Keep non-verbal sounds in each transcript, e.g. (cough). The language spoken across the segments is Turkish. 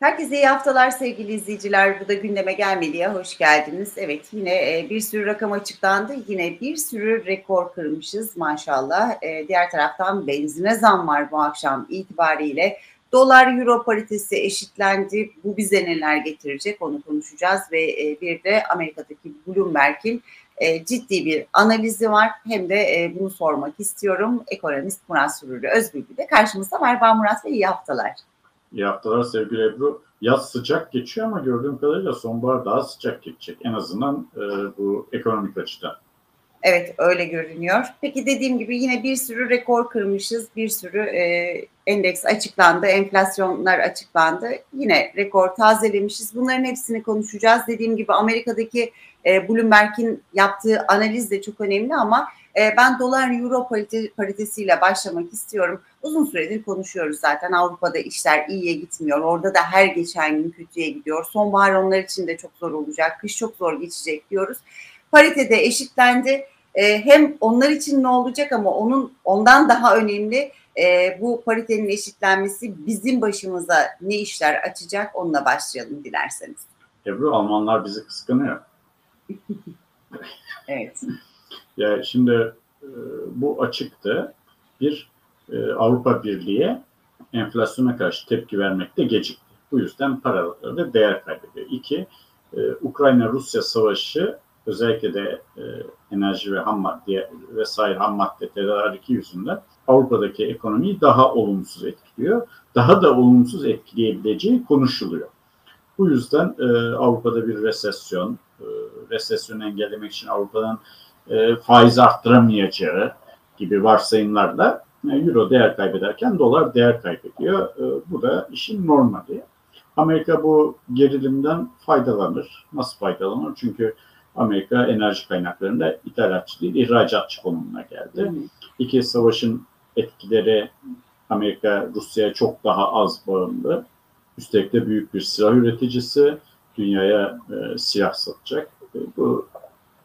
Herkese iyi haftalar sevgili izleyiciler. Bu da gündeme gelmediye hoş geldiniz. Evet yine e, bir sürü rakam açıklandı. Yine bir sürü rekor kırmışız maşallah. E, diğer taraftan benzine zam var bu akşam itibariyle. Dolar euro paritesi eşitlendi. Bu bize neler getirecek onu konuşacağız ve e, bir de Amerika'daki Bloomberg'in ciddi bir analizi var. Hem de bunu sormak istiyorum. Ekonomist Murat Sürürlü Özbilgi de karşımızda var. Ben Murat ve iyi haftalar. İyi haftalar sevgili Ebru. Yaz sıcak geçiyor ama gördüğüm kadarıyla sonbahar daha sıcak geçecek. En azından e, bu ekonomik açıdan. Evet öyle görünüyor. Peki dediğim gibi yine bir sürü rekor kırmışız. Bir sürü e, endeks açıklandı. Enflasyonlar açıklandı. Yine rekor tazelemişiz. Bunların hepsini konuşacağız. Dediğim gibi Amerika'daki e, Bloomberg'in yaptığı analiz de çok önemli ama e, ben dolar euro parite, paritesiyle başlamak istiyorum. Uzun süredir konuşuyoruz zaten Avrupa'da işler iyiye gitmiyor. Orada da her geçen gün kötüye gidiyor. Sonbahar onlar için de çok zor olacak. Kış çok zor geçecek diyoruz. Paritede eşitlendi. E, hem onlar için ne olacak ama onun ondan daha önemli e, bu paritenin eşitlenmesi bizim başımıza ne işler açacak onunla başlayalım dilerseniz. Ebru Almanlar bizi kıskanıyor. (laughs) evet. Ya şimdi e, bu açıktı. Bir e, Avrupa Birliği enflasyona karşı tepki vermekte gecikti. Bu yüzden paraları da değer kaybediyor. İki, e, Ukrayna-Rusya savaşı özellikle de enerji ve ham madde vesaire ham madde tedariki yüzünden Avrupa'daki ekonomiyi daha olumsuz etkiliyor. Daha da olumsuz etkileyebileceği konuşuluyor. Bu yüzden Avrupa'da bir resesyon, e, resesyonu engellemek için Avrupa'nın e, faiz arttıramayacağı gibi varsayımlarla e, euro değer kaybederken dolar değer kaybediyor. E, bu da işin normali. Amerika bu gerilimden faydalanır. Nasıl faydalanır? Çünkü Amerika enerji kaynaklarında ithalatçı değil, ihracatçı konumuna geldi. İki savaşın etkileri Amerika Rusya'ya çok daha az bağımlı. Üstelik de büyük bir silah üreticisi. Dünyaya e, silah satacak. E, bu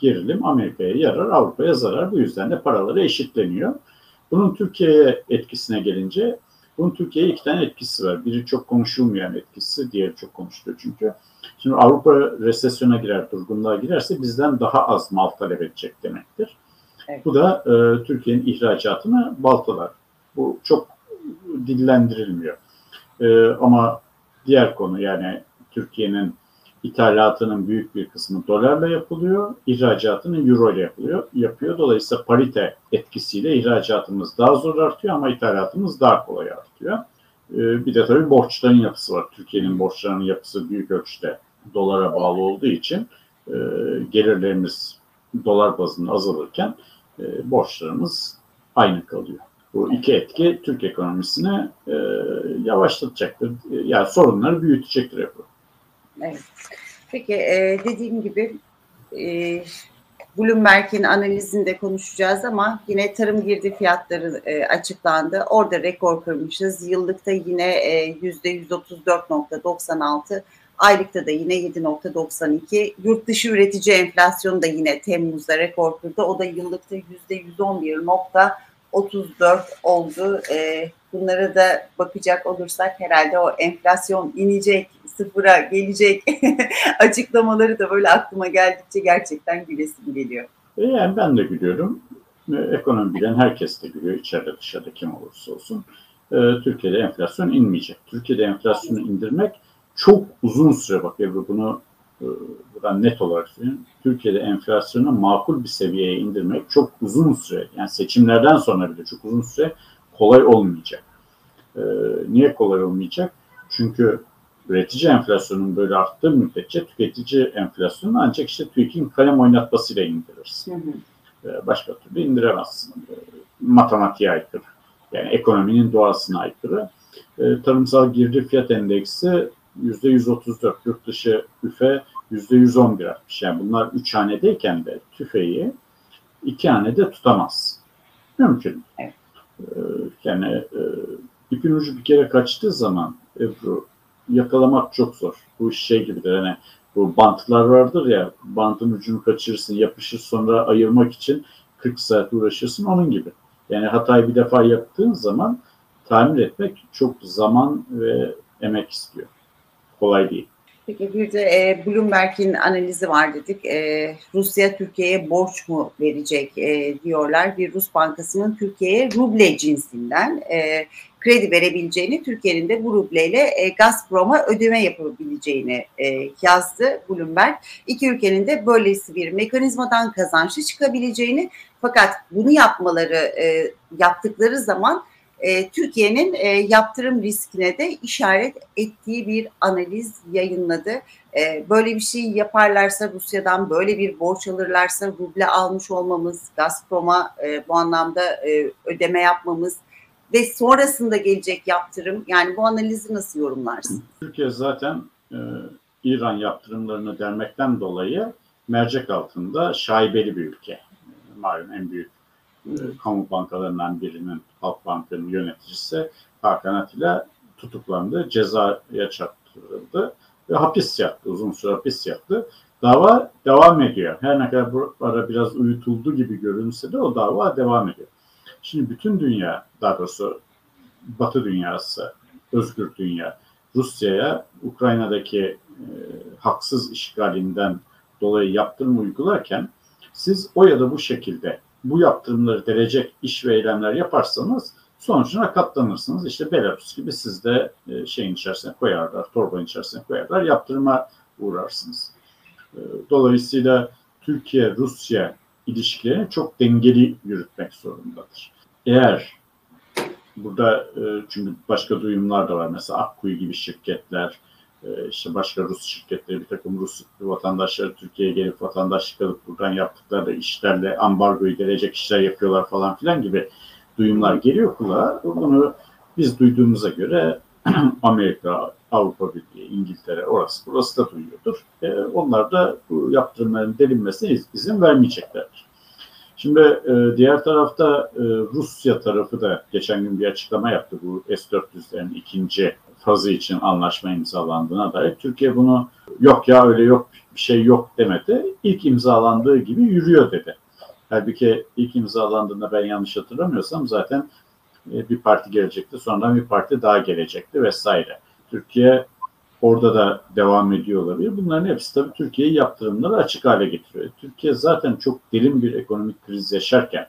gerilim Amerika'ya yarar, Avrupa'ya zarar. Bu yüzden de paraları eşitleniyor. Bunun Türkiye'ye etkisine gelince, bunun Türkiye'ye iki tane etkisi var. Biri çok konuşulmayan etkisi, diğeri çok konuşuluyor çünkü. Şimdi Avrupa resesyona girer, durgunluğa girerse bizden daha az mal talep edecek demektir. Evet. Bu da e, Türkiye'nin ihracatını baltalar. Bu çok dillendirilmiyor. E, ama diğer konu yani Türkiye'nin ithalatının büyük bir kısmı dolarla yapılıyor, ihracatının euro ile yapılıyor, yapıyor. Dolayısıyla parite etkisiyle ihracatımız daha zor artıyor ama ithalatımız daha kolay artıyor. Ee, bir de tabii borçların yapısı var. Türkiye'nin borçlarının yapısı büyük ölçüde dolara bağlı olduğu için e, gelirlerimiz dolar bazında azalırken e, borçlarımız aynı kalıyor. Bu iki etki Türk ekonomisine e, yavaşlatacaktır. Yani sorunları büyütecektir. Bu. Evet. Peki e, dediğim gibi e, Bloomberg'in analizinde konuşacağız ama yine tarım girdi fiyatları e, açıklandı. Orada rekor kırmışız. Yıllıkta yine e, %134.96, aylıkta da yine 7.92. Yurt dışı üretici enflasyonu da yine Temmuz'da rekor kırdı. O da yıllıkta %111.34 oldu. E, bunlara da bakacak olursak herhalde o enflasyon inecek sıfıra gelecek (laughs) açıklamaları da böyle aklıma geldikçe gerçekten gülesim geliyor. E yani ben de gülüyorum. E, ekonomi bilen herkes de gülüyor. İçeride dışarıda kim olursa olsun. E, Türkiye'de enflasyon inmeyecek. Türkiye'de enflasyonu indirmek çok uzun süre bak Ebru bunu buradan net olarak söyleyeyim. Türkiye'de enflasyonu makul bir seviyeye indirmek çok uzun süre yani seçimlerden sonra bile çok uzun süre kolay olmayacak. niye kolay olmayacak? Çünkü üretici enflasyonun böyle arttığı müddetçe tüketici enflasyonu ancak işte TÜİK'in kalem oynatmasıyla indirirsin. Hı hı. Ee, başka türlü indiremezsin. Ee, matematiğe aykırı. Yani ekonominin doğasına aykırı. Ee, tarımsal girdi fiyat endeksi %134, yurt dışı üfe %111 artmış. Yani bunlar üç hanedeyken de tüfeği iki hanede tutamaz. Mümkün. Evet. Yani e, ipin ucu bir kere kaçtığı zaman Ebru yakalamak çok zor. Bu şey gibidir hani bu bantlar vardır ya bantın ucunu kaçırırsın yapışır sonra ayırmak için 40 saat uğraşırsın onun gibi. Yani hatayı bir defa yaptığın zaman tamir etmek çok zaman ve emek istiyor. kolay değil. Peki bir de e, Bloomberg'in analizi var dedik. E, Rusya Türkiye'ye borç mu verecek e, diyorlar. Bir Rus bankasının Türkiye'ye ruble cinsinden e, kredi verebileceğini, Türkiye'nin de bu rubleyle e, Gazprom'a ödeme yapabileceğini e, yazdı Bloomberg. İki ülkenin de böylesi bir mekanizmadan kazançlı çıkabileceğini fakat bunu yapmaları e, yaptıkları zaman e, Türkiye'nin e, yaptırım riskine de işaret ettiği bir analiz yayınladı. E, böyle bir şey yaparlarsa Rusya'dan böyle bir borç alırlarsa ruble almış olmamız, Gazprom'a e, bu anlamda e, ödeme yapmamız ve sonrasında gelecek yaptırım yani bu analizi nasıl yorumlarsın? Türkiye zaten e, İran yaptırımlarını dermekten dolayı mercek altında şaibeli bir ülke. Malum en büyük kamu bankalarından birinin Halkbank'ın yöneticisi Hakan Atilla tutuklandı, cezaya çarptırıldı ve hapis yattı, uzun süre hapis yattı. Dava devam ediyor. Her ne kadar bu biraz uyutuldu gibi görünse de o dava devam ediyor. Şimdi bütün dünya, daha doğrusu Batı dünyası, özgür dünya, Rusya'ya Ukrayna'daki e, haksız işgalinden dolayı yaptırım uygularken siz o ya da bu şekilde bu yaptırımları derecek iş ve eylemler yaparsanız sonucuna katlanırsınız. İşte Belarus gibi siz de e, şeyin içerisine koyarlar, torbanın içerisine koyarlar, yaptırıma uğrarsınız. E, dolayısıyla Türkiye-Rusya ilişkilerini çok dengeli yürütmek zorundadır. Eğer burada e, çünkü başka duyumlar da var. Mesela Akkuyu gibi şirketler, işte başka Rus şirketleri, bir takım Rus vatandaşları Türkiye'ye gelip vatandaşlık alıp buradan yaptıkları işlerle ambargoyu gelecek işler yapıyorlar falan filan gibi duyumlar geliyor kulağa. Bunu biz duyduğumuza göre (clears throat) Amerika, Avrupa Birliği, İngiltere orası burası da duyuyordur. E, onlar da bu yaptırımların delinmesine izin vermeyeceklerdir. Şimdi e, diğer tarafta e, Rusya tarafı da geçen gün bir açıklama yaptı bu S-400'lerin ikinci fazı için anlaşma imzalandığına dair. Türkiye bunu yok ya öyle yok bir şey yok demedi. İlk imzalandığı gibi yürüyor dedi. Halbuki ilk imzalandığında ben yanlış hatırlamıyorsam zaten e, bir parti gelecekti. Sonradan bir parti daha gelecekti vesaire. Türkiye orada da devam ediyor olabilir. Bunların hepsi tabii Türkiye'yi yaptırımları açık hale getiriyor. Türkiye zaten çok derin bir ekonomik kriz yaşarken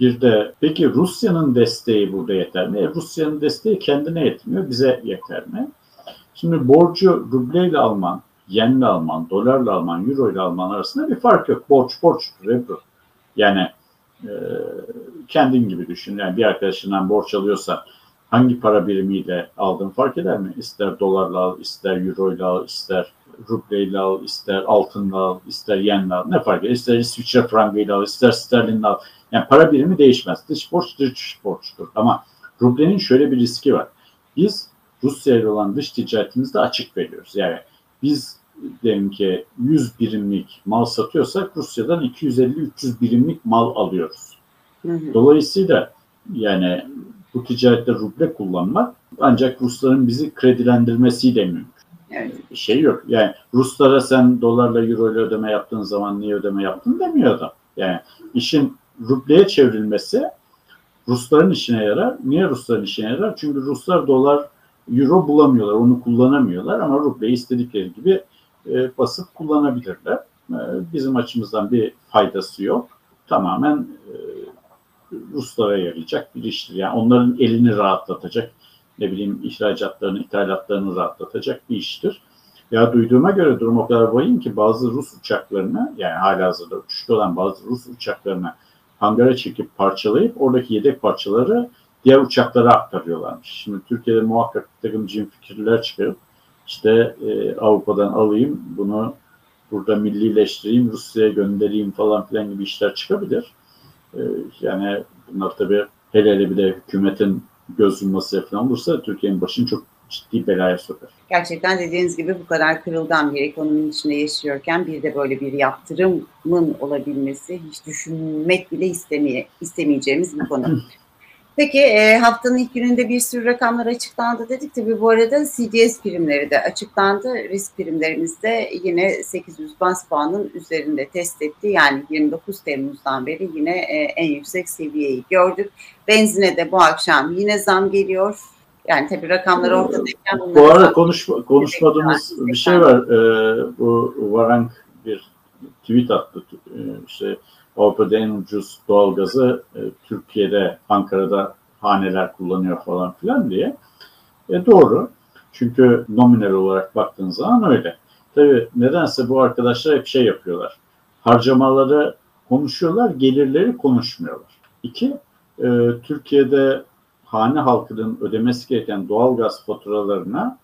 bir de peki Rusya'nın desteği burada yeter mi? E, Rusya'nın desteği kendine yetmiyor, bize yeter mi? Şimdi borcu rubleyle alman, yenle alman, dolarla alman, euro ile alman arasında bir fark yok. Borç borçtur Ebru. Yani e, kendin gibi düşün. Yani bir arkadaşından borç alıyorsan hangi para birimiyle aldın fark eder mi? İster dolarla al, ister euro ile al, ister rubleyle al, ister altınla al, ister yenle al. Ne fark eder? İster İsviçre frangıyla al, ister sterlinle al. Yani para birimi değişmez. Dış borç dış borçtur. Ama rublenin şöyle bir riski var. Biz Rusya ile olan dış ticaretimizde açık veriyoruz. Yani biz diyelim ki 100 birimlik mal satıyorsak Rusya'dan 250-300 birimlik mal alıyoruz. Dolayısıyla yani bu ticarette ruble kullanmak ancak Rusların bizi kredilendirmesiyle mümkün. Evet. Şey yok. Yani Ruslara sen dolarla euro ile ödeme yaptığın zaman niye ödeme yaptın demiyor adam. Yani işin rubleye çevrilmesi Rusların işine yarar. Niye Rusların işine yarar? Çünkü Ruslar dolar, euro bulamıyorlar, onu kullanamıyorlar ama rubleyi istedikleri gibi e, basıp kullanabilirler. E, bizim açımızdan bir faydası yok. Tamamen e, Ruslara yarayacak bir iştir. Yani onların elini rahatlatacak, ne bileyim ihracatlarını, ithalatlarını rahatlatacak bir iştir. Ya duyduğuma göre durum o kadar vahim ki bazı Rus uçaklarını yani hala hazırda uçuşta olan bazı Rus uçaklarını hangara çekip parçalayıp oradaki yedek parçaları diğer uçaklara aktarıyorlarmış. Şimdi Türkiye'de muhakkak bir takım cin fikirler çıkarıp işte e, Avrupa'dan alayım bunu burada millileştireyim, Rusya'ya göndereyim falan filan gibi işler çıkabilir. E, yani bunlar tabii hele hele bir de hükümetin göz yumması falan olursa Türkiye'nin başını çok ciddi belaya sokar. Gerçekten dediğiniz gibi bu kadar kırılgan bir ekonominin içinde yaşıyorken bir de böyle bir yaptırımın olabilmesi hiç düşünmek bile istemeye, istemeyeceğimiz bir konu. (clears throat) Peki e, haftanın ilk gününde bir sürü rakamlar açıklandı dedik. Tabii bu arada CDS primleri de açıklandı. Risk primlerimizde yine 800 bas puanın üzerinde test etti. Yani 29 Temmuz'dan beri yine e, en yüksek seviyeyi gördük. Benzine de bu akşam yine zam geliyor. Yani tabii rakamlar ortadayken Bu arada konuşma, konuşmadığımız bir şey var. Ee, bu Varank bir tweet attı. Ee, işte Avrupa'da en ucuz doğalgazı e, Türkiye'de, Ankara'da haneler kullanıyor falan filan diye. E, doğru. Çünkü nominal olarak baktığın zaman öyle. Tabii nedense bu arkadaşlar hep şey yapıyorlar. Harcamaları konuşuyorlar, gelirleri konuşmuyorlar. İki, e, Türkiye'de hane halkının ödemesi gereken doğalgaz faturalarına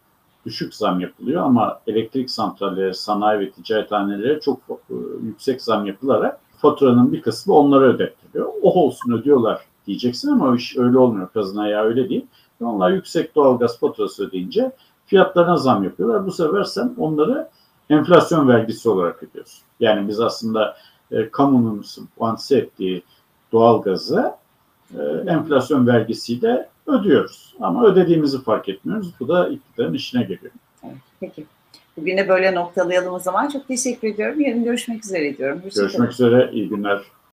düşük zam yapılıyor ama elektrik santralleri, sanayi ve ticarethanelere çok e, yüksek zam yapılarak faturanın bir kısmı onlara ödettiriyor. O olsun ödüyorlar diyeceksin ama iş öyle olmuyor. Kazın ayağı öyle değil. Onlar yüksek doğalgaz faturası ödeyince fiyatlarına zam yapıyorlar. Bu sefer sen onları enflasyon vergisi olarak ödüyorsun. Yani biz aslında e, kamunun sponsor ettiği doğalgazı e, enflasyon vergisiyle ödüyoruz. Ama ödediğimizi fark etmiyoruz. Bu da iktidarın işine geliyor. Peki. Bugün de böyle noktalayalım o zaman. Çok teşekkür ediyorum. Yarın görüşmek üzere diyorum. Görüşmek üzere. İyi günler.